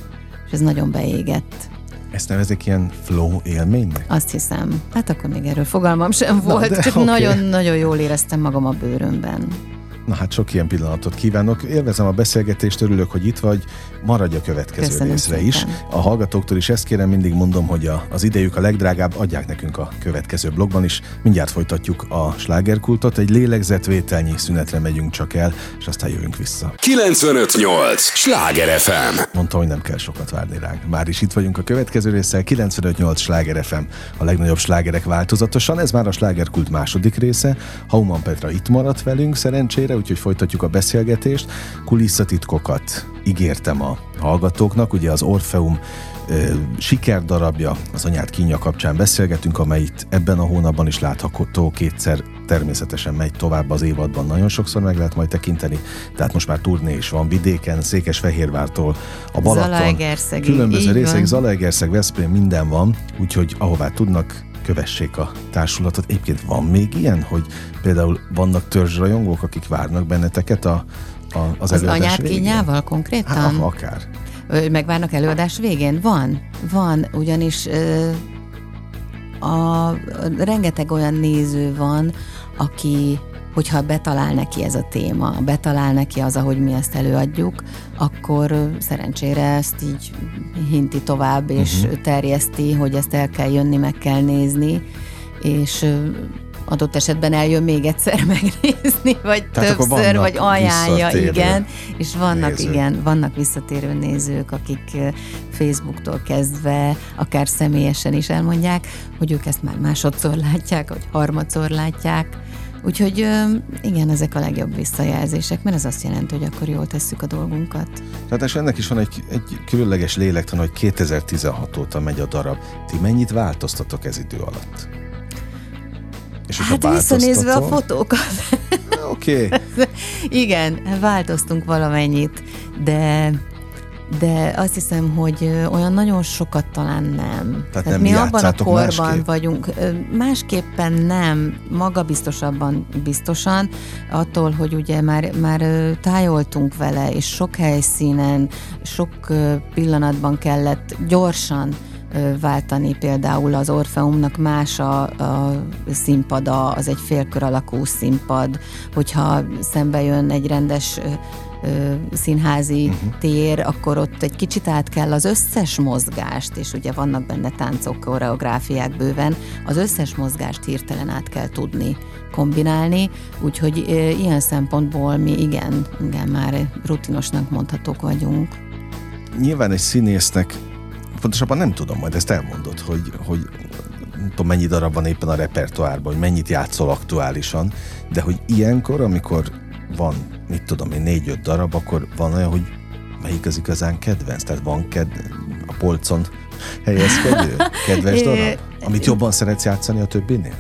és ez nagyon beégett. Ezt nevezik ilyen flow élménynek? Azt hiszem. Hát akkor még erről fogalmam sem volt, Na, csak nagyon-nagyon okay. jól éreztem magam a bőrömben. Na hát sok ilyen pillanatot kívánok. Élvezem a beszélgetést, örülök, hogy itt vagy. Maradj a következő Köszönöm részre szépen. is. A hallgatóktól is ezt kérem, mindig mondom, hogy a, az idejük a legdrágább, adják nekünk a következő blogban is. Mindjárt folytatjuk a slágerkultot. Egy lélegzetvételnyi szünetre megyünk csak el, és aztán jövünk vissza. 958! Sláger FM! Mondta, hogy nem kell sokat várni ránk. Már is itt vagyunk a következő résszel. 958 Sláger FM, a legnagyobb slágerek változatosan. Ez már a slágerkult második része. Hauman Petra itt maradt velünk szerencsére, úgyhogy folytatjuk a beszélgetést. Kulisszatitkokat ígértem a hallgatóknak, ugye az Orfeum sikerdarabja, az anyát kínja kapcsán beszélgetünk, amely itt ebben a hónapban is látható. Kétszer természetesen megy tovább az évadban, nagyon sokszor meg lehet majd tekinteni, tehát most már turné is van vidéken, Székesfehérvártól, a Balaton, különböző részek, Zalaegerszeg, Veszprém, minden van, úgyhogy ahová tudnak, kövessék a társulatot. Egyébként van még ilyen, hogy például vannak törzsrajongók, akik várnak benneteket a, a, az, az anyát kényával konkrétan? Hát, akár. Megvárnak előadás végén? Van, van, ugyanis a, a, rengeteg olyan néző van, aki hogyha betalál neki ez a téma, betalál neki az, ahogy mi ezt előadjuk, akkor szerencsére ezt így hinti tovább, és uh-huh. terjeszti, hogy ezt el kell jönni, meg kell nézni, és adott esetben eljön még egyszer megnézni, vagy Tehát többször, vagy ajánlja, igen. És vannak, nézők. igen, vannak visszatérő nézők, akik Facebooktól kezdve, akár személyesen is elmondják, hogy ők ezt már másodszor látják, vagy harmadszor látják, Úgyhogy igen, ezek a legjobb visszajelzések, mert ez azt jelenti, hogy akkor jól tesszük a dolgunkat. Tehát és ennek is van egy, egy különleges lélektan, hogy 2016 óta megy a darab. Ti mennyit változtatok ez idő alatt? És hát visszanézve a fotókat. Oké. Okay. igen, változtunk valamennyit, de de azt hiszem, hogy olyan nagyon sokat talán nem. Tehát, Tehát nem mi abban a korban másképp? vagyunk. Másképpen nem, magabiztosabban biztosan, attól, hogy ugye már, már tájoltunk vele, és sok helyszínen, sok pillanatban kellett gyorsan váltani például az Orfeumnak más a, a színpada, az egy félkör alakú színpad, hogyha szembe jön egy rendes ö, színházi uh-huh. tér, akkor ott egy kicsit át kell az összes mozgást, és ugye vannak benne táncok, koreográfiák bőven, az összes mozgást hirtelen át kell tudni kombinálni, úgyhogy ö, ilyen szempontból mi igen, igen, már rutinosnak mondhatók vagyunk. Nyilván egy színésznek, pontosabban nem tudom, majd ezt elmondod, hogy, hogy nem tudom, mennyi darab van éppen a repertoárban, hogy mennyit játszol aktuálisan, de hogy ilyenkor, amikor van, mit tudom én, négy-öt darab, akkor van olyan, hogy melyik az igazán kedvenc? Tehát van ked a polcon helyezkedő kedves darab, amit jobban szeretsz játszani a többinél?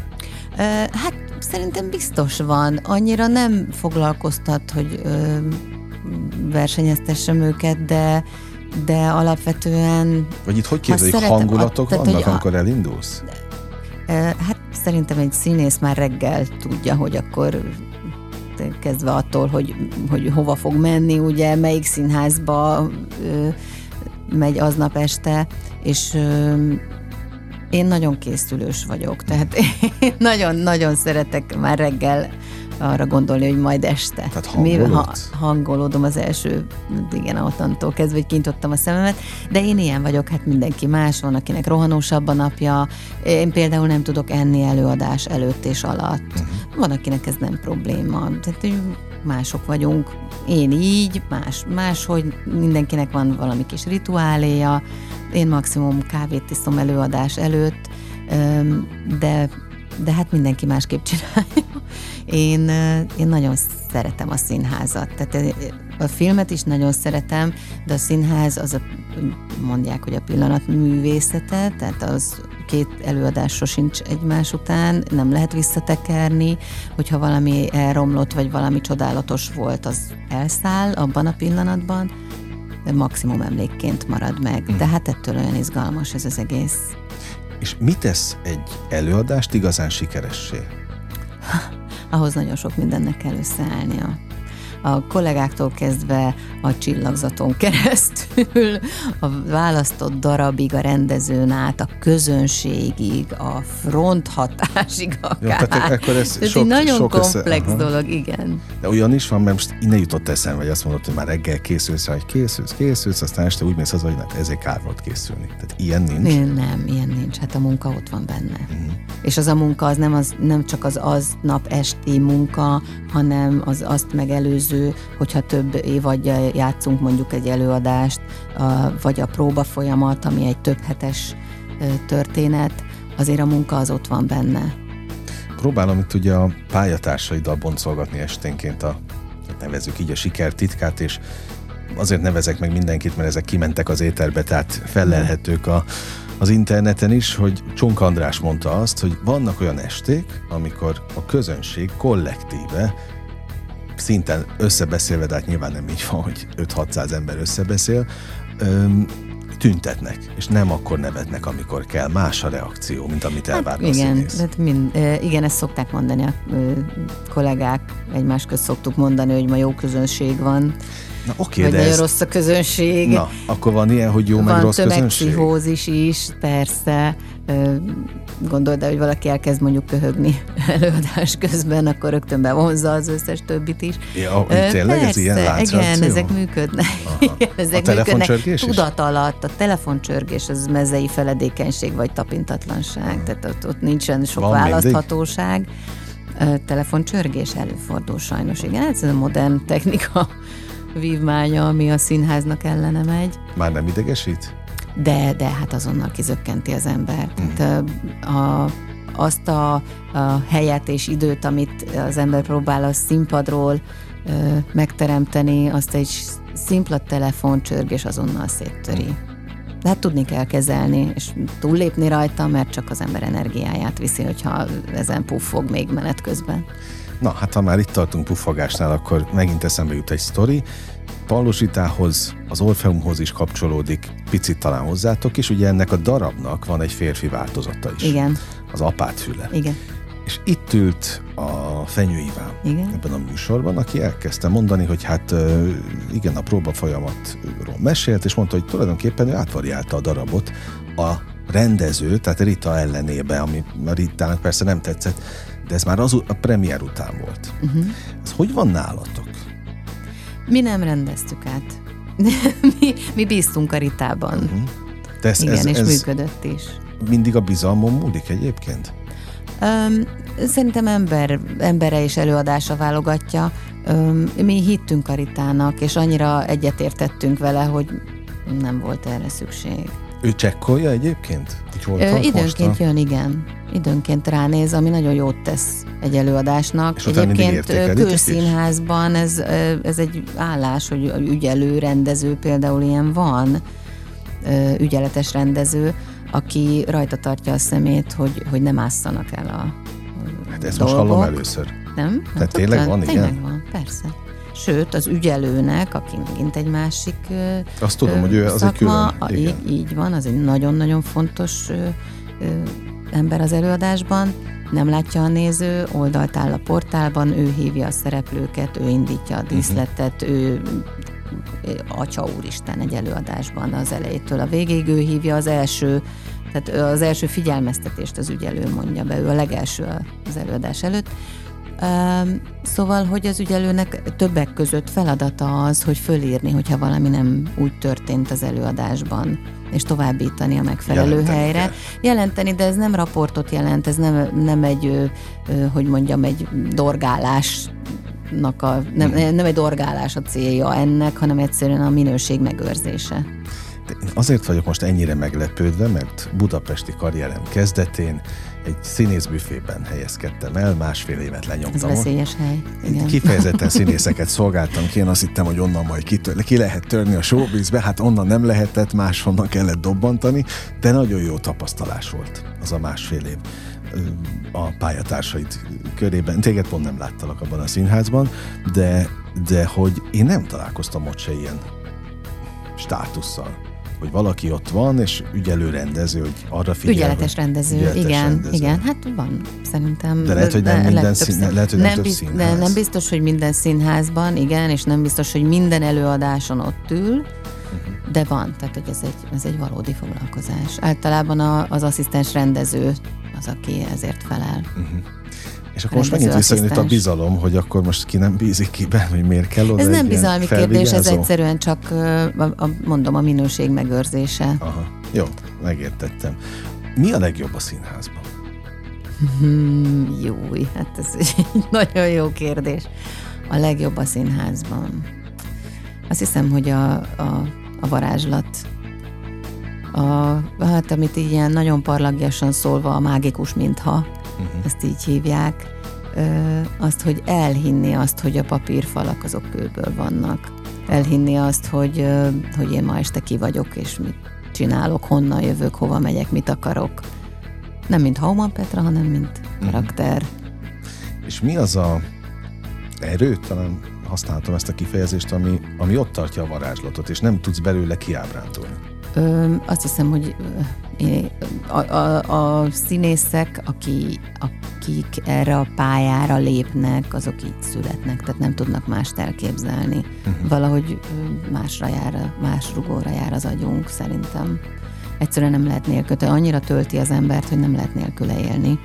Hát szerintem biztos van. Annyira nem foglalkoztat, hogy ö, versenyeztessem őket, de de alapvetően... Vagy itt hogy képzelik, hangulatok a, tehát, vannak, amikor elindulsz? Hát szerintem egy színész már reggel tudja, hogy akkor kezdve attól, hogy, hogy hova fog menni, ugye melyik színházba ö, megy aznap este, és ö, én nagyon készülős vagyok, tehát én nagyon-nagyon szeretek már reggel arra gondolni, hogy majd este. Tehát Mi, ha, hangolódom az első, igen, attantól kezdve, hogy kintottam a szememet, de én ilyen vagyok, hát mindenki más, van, akinek rohanósabb a napja, én például nem tudok enni előadás előtt és alatt. Uh-huh. Van, akinek ez nem probléma. Tehát mások vagyunk, én így, más, máshogy, mindenkinek van valami kis rituáléja, én maximum kávét iszom előadás előtt, de de hát mindenki másképp csinálja. Én, én nagyon szeretem a színházat, tehát a filmet is nagyon szeretem, de a színház az a, mondják, hogy a pillanat művészete, tehát az két előadás sosincs egymás után, nem lehet visszatekerni, hogyha valami elromlott, vagy valami csodálatos volt, az elszáll abban a pillanatban, de maximum emlékként marad meg. De hát ettől olyan izgalmas ez az egész. És mi tesz egy előadást igazán sikeressé? Ahhoz nagyon sok mindennek kell összeállnia a kollégáktól kezdve a csillagzaton keresztül, a választott darabig, a rendezőn át, a közönségig, a fronthatásig akár. Ja, tehát akkor ez ez sok, egy nagyon sok komplex össze, dolog, igen. De olyan is van, mert most innen jutott eszembe, hogy azt mondod, hogy már reggel készülsz, hogy készülsz, készülsz, aztán este úgy mész az, hogy hát ezért kár volt készülni. Tehát ilyen nincs? Nem, nem, ilyen nincs. Hát a munka ott van benne. Mm. És az a munka az nem, az nem csak az aznap esti munka, hanem az azt megelőző, hogyha több évadja játszunk mondjuk egy előadást, vagy a próba folyamat, ami egy több hetes történet, azért a munka az ott van benne. Próbálom itt ugye a pályatársaiddal boncolgatni esténként a, nevezük így a siker titkát, és azért nevezek meg mindenkit, mert ezek kimentek az éterbe, tehát felelhetők a, az interneten is, hogy Csonk András mondta azt, hogy vannak olyan esték, amikor a közönség kollektíve szinten összebeszélve, de hát nyilván nem így van, hogy 5-600 ember összebeszél, öm, tüntetnek, és nem akkor nevetnek, amikor kell. Más a reakció, mint amit hát elvár hát igen, hát mind, igen, ezt szokták mondani a kollégák, egymás közt szoktuk mondani, hogy ma jó közönség van. Na oké, okay, de nagyon ez... rossz a közönség. Na, akkor van ilyen, hogy jó van meg rossz közönség? Van is, persze. Gondold el, hogy valaki elkezd mondjuk köhögni előadás közben, akkor rögtön bevonza az összes többit is. Ja, tényleg persze, ez ilyen láncreakció? Igen, ezek működnek. Igen, ezek a működnek. Tudat alatt, a telefoncsörgés az mezei feledékenység vagy tapintatlanság, hmm. tehát ott, ott nincsen sok van választhatóság. Mindig? Telefoncsörgés előfordul sajnos, igen, ez a modern technika vívmánya, ami a színháznak ellene megy. Már nem idegesít? De, de hát azonnal kizökkenti az ember. Mm. Tehát a, azt a, a helyet és időt, amit az ember próbál a színpadról ö, megteremteni, azt egy szimpla telefoncsörgés azonnal széttöri. Mm. De hát tudni kell kezelni, és túllépni rajta, mert csak az ember energiáját viszi, hogyha ezen puffog még menet közben. Na, hát ha már itt tartunk puffogásnál, akkor megint eszembe jut egy sztori. Pallosítához, az Orfeumhoz is kapcsolódik, picit talán hozzátok is, ugye ennek a darabnak van egy férfi változata is. Igen. Az apát füle. Igen. És itt ült a Fenyő Iván igen. ebben a műsorban, aki elkezdte mondani, hogy hát igen, a próba folyamatról mesélt, és mondta, hogy tulajdonképpen ő átvariálta a darabot a rendező, tehát Rita ellenébe, ami a Ritának persze nem tetszett, de ez már az a premier után volt. Uh-huh. Ez hogy van nálatok? Mi nem rendeztük át. mi, mi bíztunk a Ritában. Uh-huh. De ez, Igen, ez, és ez működött is. Mindig a bizalmon múlik egyébként? Um, szerintem ember, embere és előadása válogatja. Um, mi hittünk a Ritának, és annyira egyetértettünk vele, hogy nem volt erre szükség. Ő csekkolja egyébként? Hogy hol Ö, időnként jön, igen. Időnként ránéz, ami nagyon jót tesz egy előadásnak. És egyébként külszínházban ez, ez egy állás, hogy ügyelő rendező például ilyen van, ügyeletes rendező, aki rajta tartja a szemét, hogy, hogy nem ásszanak el a Hát ezt dolgok. most hallom először. Nem? Tehát tényleg van, igen? Tényleg van, persze. Sőt, az ügyelőnek, aki megint egy másik Azt tudom, hogy ő az egy külön. Igen. Így, így van, az egy nagyon-nagyon fontos ö, ö, ember az előadásban. Nem látja a néző, oldalt áll a portálban, ő hívja a szereplőket, ő indítja a díszletet, uh-huh. ő Atya Úristen egy előadásban az elejétől a végéig, ő hívja az első tehát az első figyelmeztetést az ügyelő mondja be, ő a legelső az előadás előtt. Szóval, hogy az ügyelőnek többek között feladata az, hogy fölírni, hogyha valami nem úgy történt az előadásban, és továbbítani a megfelelő Jelenteni helyre. Kell. Jelenteni, de ez nem raportot jelent, ez nem, nem egy, hogy mondjam, egy dorgálás a, nem, hmm. nem egy dorgálás a célja ennek, hanem egyszerűen a minőség megőrzése. Én azért vagyok most ennyire meglepődve, mert budapesti karrierem kezdetén egy színészbüfében helyezkedtem el, másfél évet lenyomtam. Ez veszélyes hely. Igen. Kifejezetten színészeket szolgáltam ki, én azt hittem, hogy onnan majd ki, ki lehet törni a showbizbe, hát onnan nem lehetett, máshonnan kellett dobbantani, de nagyon jó tapasztalás volt az a másfél év a pályatársaid körében. Téged pont nem láttalak abban a színházban, de, de hogy én nem találkoztam ott se ilyen státusszal hogy valaki ott van, és ügyelő rendező, hogy arra figyel. Ügyeletes rendező, ügyeletes igen, rendező. igen, hát van, szerintem. De lehet, hogy nem de, minden szín, lehet, hogy nem, nem, biz, de nem biztos, hogy minden színházban, igen, és nem biztos, hogy minden előadáson ott ül, uh-huh. de van, tehát hogy ez egy, ez egy valódi foglalkozás. Általában a, az asszisztens rendező az, aki ezért felel. Uh-huh. És akkor most megint visszajön itt a bizalom, hogy akkor most ki nem bízik ki be, hogy miért kell oda Ez nem bizalmi kérdés, ez egyszerűen csak, a, a, mondom, a minőség megőrzése. Aha, jó, megértettem. Mi a legjobb a színházban? Hmm, jó, hát ez egy nagyon jó kérdés. A legjobb a színházban. Azt hiszem, hogy a, a, a varázslat, a, hát amit ilyen nagyon parlagiasan szólva a mágikus mintha, uh-huh. ezt így hívják, azt, hogy elhinni azt, hogy a papírfalak azok kőből vannak. Elhinni azt, hogy, hogy én ma este ki vagyok, és mit csinálok, honnan jövök, hova megyek, mit akarok. Nem mint Hauman Petra, hanem mint mhm. karakter. Uh-huh. És mi az a erő, talán használhatom ezt a kifejezést, ami, ami ott tartja a varázslatot, és nem tudsz belőle kiábrándulni? Ö, azt hiszem, hogy a, a, a színészek, aki, akik erre a pályára lépnek, azok így születnek, tehát nem tudnak mást elképzelni. Uh-huh. Valahogy másra jár, más rugóra jár az agyunk, szerintem. Egyszerűen nem lehet nélkül, annyira tölti az embert, hogy nem lehet nélküle élni.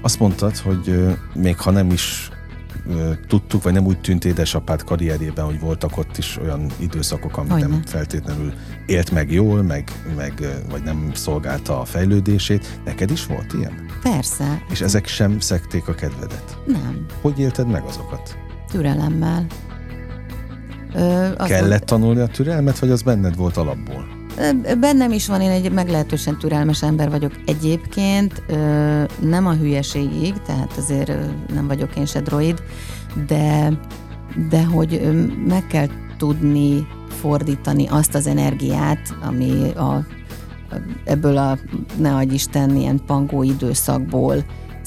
Azt mondtad, hogy még ha nem is tudtuk, vagy nem úgy tűnt édesapád karrierjében, hogy voltak ott is olyan időszakok, amit Hogyne. nem feltétlenül élt meg jól, meg, meg, vagy nem szolgálta a fejlődését. Neked is volt ilyen? Persze. És ezek sem szekték a kedvedet? Nem. Hogy élted meg azokat? Türelemmel. Ö, Kellett volt... tanulni a türelmet, vagy az benned volt alapból? Bennem is van, én egy meglehetősen türelmes ember vagyok egyébként, nem a hülyeségig, tehát azért nem vagyok én se droid, de, de hogy meg kell tudni fordítani azt az energiát, ami a, ebből a, ne adj Isten, ilyen pangó időszakból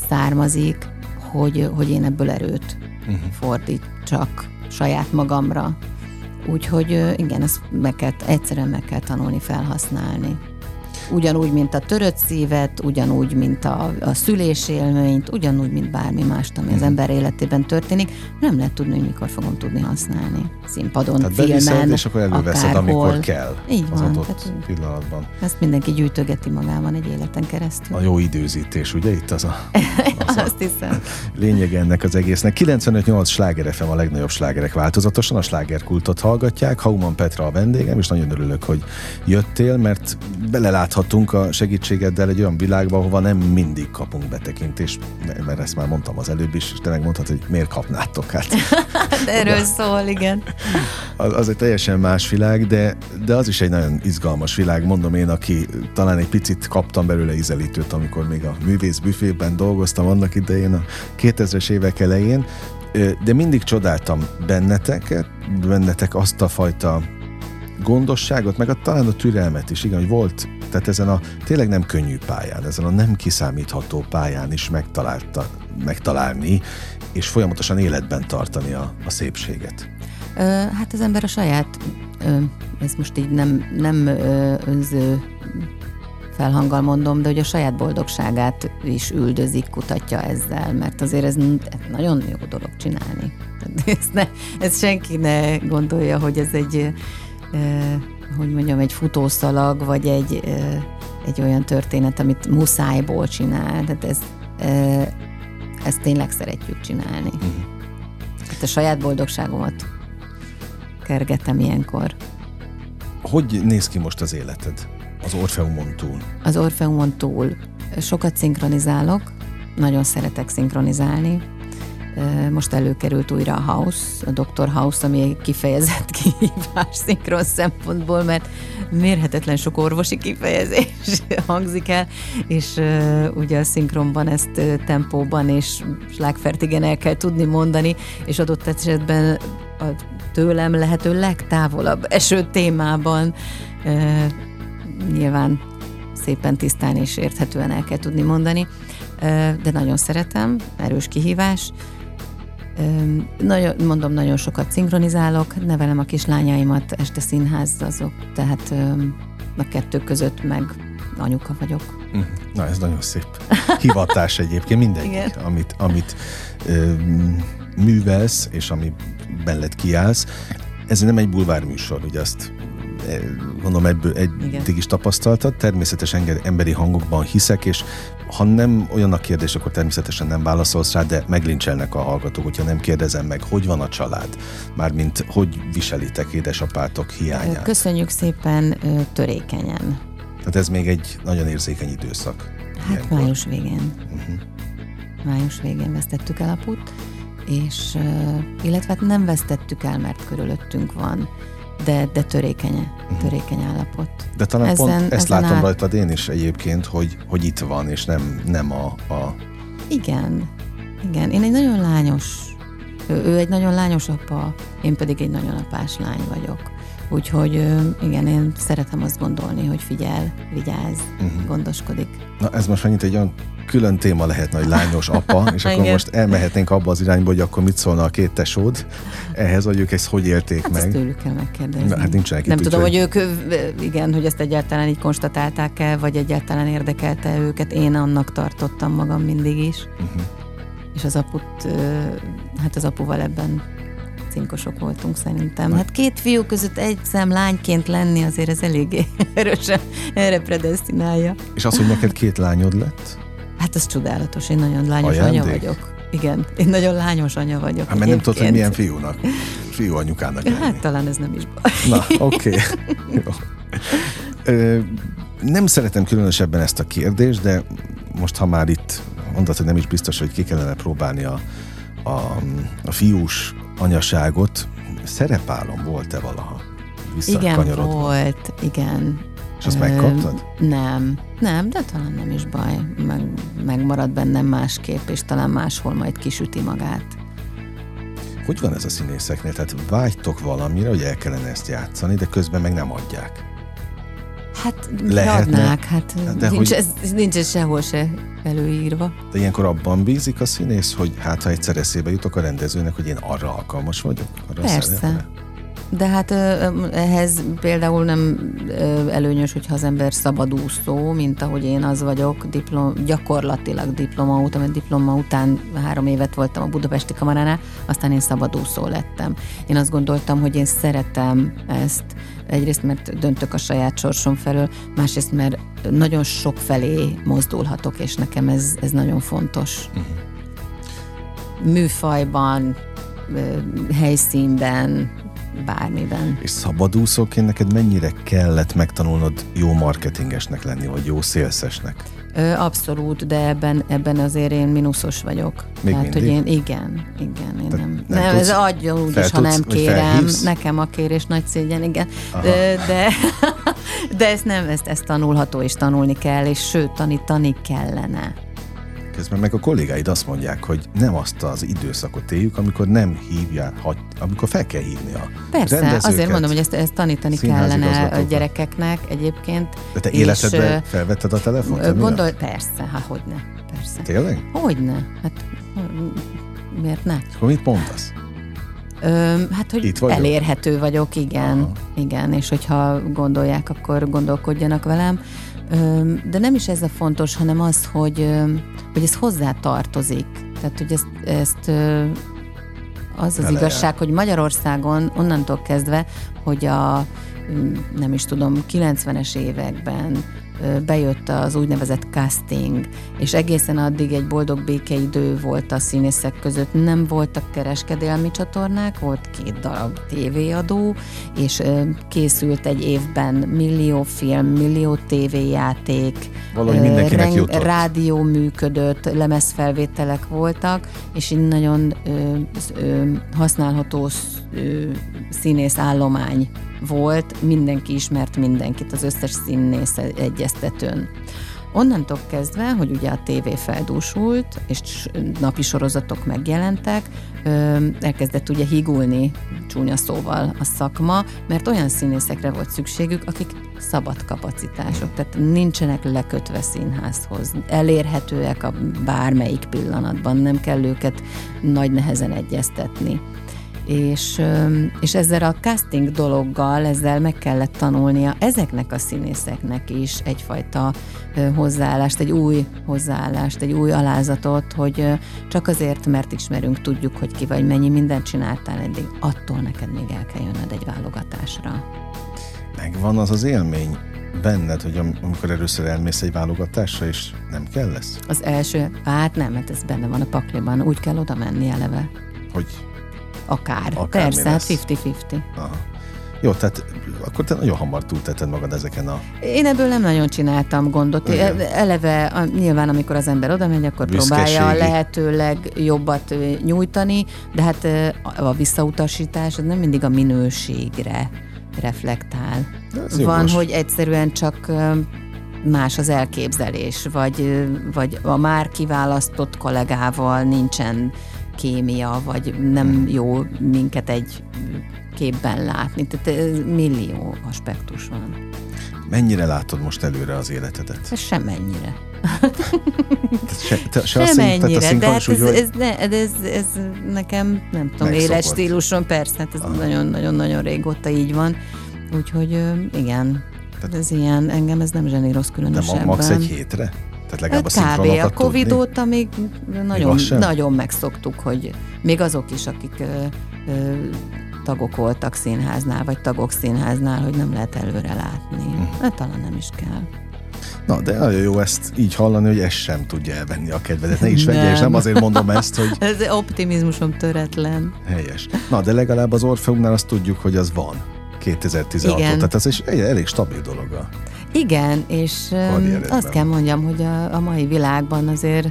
származik, hogy, hogy én ebből erőt uh-huh. fordítsak saját magamra. Úgyhogy igen, ezt meg kell, egyszerűen meg kell tanulni felhasználni ugyanúgy, mint a törött szívet, ugyanúgy, mint a, a szülésélményt, ugyanúgy, mint bármi mást, ami az mhm. ember életében történik, nem lehet tudni, hogy mikor fogom tudni használni. Színpadon, tehát filmen, és akkor előveszed, akárhol. amikor kell. Így az van. adott tehát, pillanatban. Ezt mindenki gyűjtögeti magában egy életen keresztül. A jó időzítés, ugye itt az a, az a Azt hiszem. lényeg ennek az egésznek. 95-8 sláger FM a legnagyobb slágerek változatosan, a slágerkultot hallgatják. Hauman Petra a vendégem, és nagyon örülök, hogy jöttél, mert beleláthat juthatunk a segítségeddel egy olyan világba, ahova nem mindig kapunk betekintést, mert ezt már mondtam az előbb is, és te megmondtad, hogy miért kapnátok hát. de erről szól, igen. Az, az egy teljesen más világ, de, de az is egy nagyon izgalmas világ, mondom én, aki talán egy picit kaptam belőle ízelítőt, amikor még a művész büfében dolgoztam annak idején, a 2000-es évek elején, de mindig csodáltam benneteket, bennetek azt a fajta gondosságot, meg a, talán a türelmet is, igen, hogy volt tehát ezen a tényleg nem könnyű pályán, ezen a nem kiszámítható pályán is megtalálta, megtalálni, és folyamatosan életben tartani a, a szépséget. Ö, hát az ember a saját, ö, ez most így nem, nem ö, önző felhanggal mondom, de hogy a saját boldogságát is üldözik, kutatja ezzel, mert azért ez nagyon jó dolog csinálni. Ez, ne, ez senki ne gondolja, hogy ez egy hogy mondjam, egy futószalag, vagy egy, egy olyan történet, amit muszájból csinál. Tehát ez, ezt tényleg szeretjük csinálni. Uh-huh. Hát a saját boldogságomat kergetem ilyenkor. Hogy néz ki most az életed az Orfeumon túl? Az Orfeumon túl sokat szinkronizálok, nagyon szeretek szinkronizálni. Most előkerült újra a House, a Dr. House, ami egy kifejezett kihívás szinkron szempontból, mert mérhetetlen sok orvosi kifejezés hangzik el, és ugye a szinkronban ezt tempóban és slágfertigen el kell tudni mondani, és adott esetben a tőlem lehető legtávolabb eső témában nyilván szépen tisztán és érthetően el kell tudni mondani, de nagyon szeretem, erős kihívás. Nagyon, mondom, nagyon sokat szinkronizálok, nevelem a kislányaimat, este színház azok, tehát a kettő között meg anyuka vagyok. Mhm. Na, ez nagyon szép. Hivatás egyébként mindegyik, amit, amit ö, művelsz, és ami belled kiállsz. Ez nem egy bulvár műsor, ugye azt gondolom ebből eddig is tapasztaltad. Természetesen emberi hangokban hiszek, és ha nem olyan a kérdés, akkor természetesen nem válaszolsz rá, de meglincselnek a hallgatók, hogyha nem kérdezem meg, hogy van a család, mármint hogy viselitek édesapátok hiányát. Köszönjük szépen törékenyen. Tehát ez még egy nagyon érzékeny időszak. Hát ilyenkor. május végén. Uh-huh. Május végén vesztettük el aput, és illetve hát nem vesztettük el, mert körülöttünk van de, de törékeny, mhm. törékeny állapot. De talán ezen, pont ezt látom át... rajtad én is egyébként, hogy, hogy itt van, és nem, nem a, a... Igen, igen. Én egy nagyon lányos, ő, ő egy nagyon lányos apa, én pedig egy nagyon apás lány vagyok. Úgyhogy igen, én szeretem azt gondolni, hogy figyel, vigyáz, uh-huh. gondoskodik. Na ez most annyit egy olyan külön téma lehetne, hogy lányos apa, és akkor most elmehetnénk abba az irányba, hogy akkor mit szólna a két tesód ehhez, hogy ők ezt hogy élték hát meg. Ezt tőlük kell megkérdezni. Na, hát nincsenek Nem itt, tudom, hogy... hogy ők, igen, hogy ezt egyáltalán így konstatálták-e, vagy egyáltalán érdekelte őket. Én annak tartottam magam mindig is. Uh-huh. És az aput, hát az apuval ebben cinkosok voltunk szerintem. Hát két fiú között egy szem lányként lenni azért ez eléggé erősen erre predestinálja. És az, hogy neked két lányod lett? Hát ez csodálatos, én nagyon lányos Ajándék? anya vagyok. Igen, én nagyon lányos anya vagyok. Hát mert nem tudod, hogy milyen fiúnak, fiú anyukának lenni. Hát talán ez nem is baj. Na, oké. Okay. nem szeretem különösebben ezt a kérdést, de most, ha már itt mondtad, hogy nem is biztos, hogy ki kellene próbálni a, a, a fiús anyaságot, szerepálom volt-e valaha? Igen, volt, igen. És azt megkaptad? Nem, nem, de talán nem is baj. Meg, megmarad bennem másképp, és talán máshol majd kisüti magát. Hogy van ez a színészeknél? Tehát vágytok valamire, hogy el kellene ezt játszani, de közben meg nem adják. Hát Lehetne, adnák, hát de nincs, hogy... ez, nincs ez sehol se előírva. De ilyenkor abban bízik a színész, hogy hát ha egyszer eszébe jutok a rendezőnek, hogy én arra alkalmas vagyok? Arra Persze. De hát ehhez például nem előnyös, hogyha az ember szabadúszó, mint ahogy én az vagyok, diplom, gyakorlatilag diploma után, mert diploma után három évet voltam a Budapesti Kamaránál, aztán én szabadúszó lettem. Én azt gondoltam, hogy én szeretem ezt, egyrészt mert döntök a saját sorsom felől, másrészt mert nagyon sok felé mozdulhatok, és nekem ez, ez nagyon fontos. Uh-huh. Műfajban, helyszínben, bármiben. És szabadúszóként neked mennyire kellett megtanulnod jó marketingesnek lenni, vagy jó szélszesnek? Abszolút, de ebben, ebben azért én mínuszos vagyok. Még Tehát, mindig? hogy én igen, igen, én nem. Nem, nem tudsz, ez adjon úgy is, ha nem kérem. Nekem a kérés nagy szégyen, igen. De, de, de ezt nem, ezt, ezt tanulható és tanulni kell, és sőt, tanítani kellene. Közben meg a kollégáid azt mondják, hogy nem azt az időszakot éljük, amikor nem hívja, amikor fel kell hívni a Persze, azért mondom, hogy ezt, ezt tanítani kellene a gyerekeknek egyébként. De te életedben felvetted a telefont? Gondolj, persze, hát hogyne, persze. Tényleg? Hogyne, hát miért ne? Akkor mit mondasz? Ö, hát, hogy vagyok? elérhető vagyok, igen, Aha. igen, és hogyha gondolják, akkor gondolkodjanak velem. De nem is ez a fontos, hanem az, hogy, hogy ez hozzá tartozik. Tehát, hogy ezt, ezt az az Eleje. igazság, hogy Magyarországon onnantól kezdve, hogy a nem is tudom, 90-es években bejött az úgynevezett casting, és egészen addig egy boldog békeidő volt a színészek között. Nem voltak kereskedelmi csatornák, volt két darab tévéadó, és készült egy évben millió film, millió tévéjáték, Valahogy mindenkinek reng, jutott. rádió működött, lemezfelvételek voltak, és így nagyon ö, ö, használható ö, színész állomány volt, mindenki ismert mindenkit, az összes színész egyeztetőn. Onnantól kezdve, hogy ugye a tévé feldúsult, és napi sorozatok megjelentek, elkezdett ugye higulni csúnya szóval a szakma, mert olyan színészekre volt szükségük, akik szabad kapacitások, tehát nincsenek lekötve színházhoz, elérhetőek a bármelyik pillanatban, nem kell őket nagy nehezen egyeztetni és, és ezzel a casting dologgal, ezzel meg kellett tanulnia ezeknek a színészeknek is egyfajta hozzáállást, egy új hozzáállást, egy új alázatot, hogy csak azért, mert ismerünk, tudjuk, hogy ki vagy, mennyi mindent csináltál eddig, attól neked még el kell jönnöd egy válogatásra. Megvan az az élmény benned, hogy amikor először elmész egy válogatásra, és nem kell lesz? Az első, hát nem, mert ez benne van a pakliban, úgy kell oda menni eleve. Hogy Akár. Akár Persze, hát 50-50. Aha. Jó, tehát akkor te nagyon hamar túltetted magad ezeken a... Én ebből nem nagyon csináltam gondot. Igen. Eleve a, nyilván, amikor az ember oda megy, akkor próbálja a lehetőleg jobbat nyújtani, de hát a visszautasítás az nem mindig a minőségre reflektál. Van, jogos. hogy egyszerűen csak más az elképzelés, vagy, vagy a már kiválasztott kollégával nincsen kémia, vagy nem hmm. jó minket egy képben látni. Tehát millió aspektus van. Mennyire látod most előre az életedet? Semennyire. se, te, se Semennyire, de hát ez, ez, ne, ez, ez nekem, nem tudom, éles persze, hát ez nagyon-nagyon-nagyon régóta így van. Úgyhogy igen, Tehát, ez ilyen, engem ez nem zseníroz különösebben. Nem max egy hétre? Tehát legalább a Kb. a Covid tudni. óta még nagyon, nagyon megszoktuk, hogy még azok is, akik ö, ö, tagok voltak színháznál, vagy tagok színháznál, hogy nem lehet előre látni. Uh-huh. Hát talán nem is kell. Na, de nagyon jó ezt így hallani, hogy ez sem tudja elvenni a kedvedet. Ne is vegye, és nem azért mondom ezt, hogy... ez optimizmusom töretlen. Helyes. Na, de legalább az Orfeumnál azt tudjuk, hogy az van. 2016 Igen. Tehát ez is egy elég stabil dolog. Igen, és azt kell mondjam, hogy a, a mai világban azért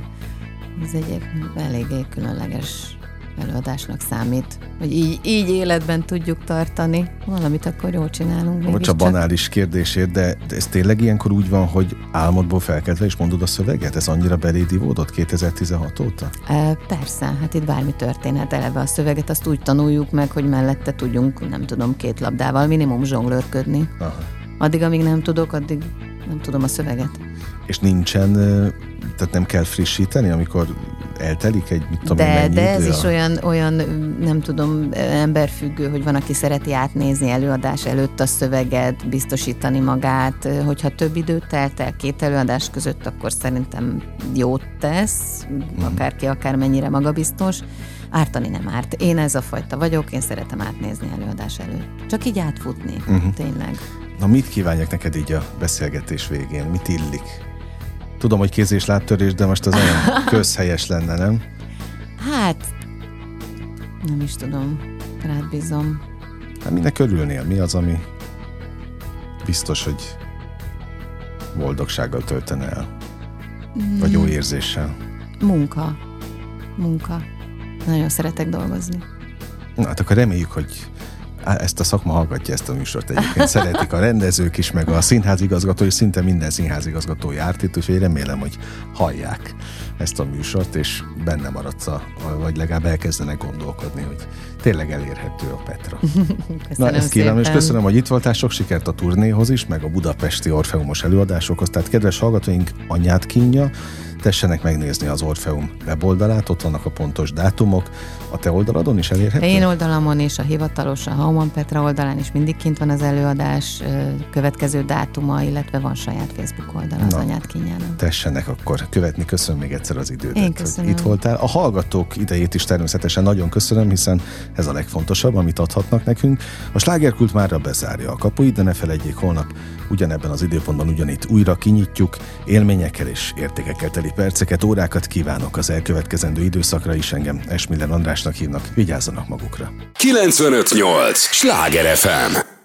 ez egy eléggé különleges előadásnak számít, hogy így, így életben tudjuk tartani. Valamit akkor jól csinálunk. Bocs a banális kérdésért, de, ez tényleg ilyenkor úgy van, hogy álmodból felkeltve is mondod a szöveget? Ez annyira beléd ivódott 2016 óta? E, persze, hát itt bármi történhet. Eleve a szöveget azt úgy tanuljuk meg, hogy mellette tudjunk, nem tudom, két labdával minimum zsonglőrködni. Aha. Addig, amíg nem tudok, addig nem tudom a szöveget. És nincsen, tehát nem kell frissíteni, amikor eltelik egy, mit tudom de, mennyi De ez idő is olyan, olyan, nem tudom, emberfüggő, hogy van, aki szereti átnézni előadás előtt a szöveget, biztosítani magát. Hogyha több időt telt el két előadás között, akkor szerintem jót tesz, mm. akárki akármennyire magabiztos. Ártani nem árt. Én ez a fajta vagyok, én szeretem átnézni előadás előtt. Csak így átfutni, uh-huh. tényleg. Na mit kívánjak neked így a beszélgetés végén? Mit illik? Tudom, hogy kéz és láttörés, de most az olyan közhelyes lenne, nem? Hát, nem is tudom. Rád bízom. Hát minek örülnél? Mi az, ami biztos, hogy boldogsággal töltene el? Vagy jó mm. érzéssel? Munka. Munka. Nagyon szeretek dolgozni. Na, hát akkor reméljük, hogy ezt a szakma hallgatja ezt a műsort egyébként. Szeretik a rendezők is, meg a színházigazgató, és szinte minden színházigazgató járt itt, úgyhogy remélem, hogy hallják ezt a műsort, és benne maradsz, a, vagy legalább elkezdenek gondolkodni, hogy tényleg elérhető a Petra. Na, ezt kérem, és köszönöm, hogy itt voltál, sok sikert a turnéhoz is, meg a budapesti Orfeumos előadásokhoz. Tehát kedves hallgatóink, anyát kínja, tessenek megnézni az Orfeum weboldalát, ott vannak a pontos dátumok. A te oldaladon is elérhető? Én oldalamon és a hivatalos, a Hauman Petra oldalán is mindig kint van az előadás következő dátuma, illetve van saját Facebook oldal az Na, anyát kínjának. Tessenek akkor követni, köszönöm még egyszer az időt, Én köszönöm. hogy itt voltál. A hallgatók idejét is természetesen nagyon köszönöm, hiszen ez a legfontosabb, amit adhatnak nekünk. A slágerkult márra bezárja a kapuit, de ne felejtjék, holnap ugyanebben az időpontban ugyanitt újra kinyitjuk, élményekkel és értékekkel teli perceket, órákat kívánok az elkövetkezendő időszakra is engem Esmiller Andrásnak hívnak, vigyázzanak magukra. 958! Sláger FM!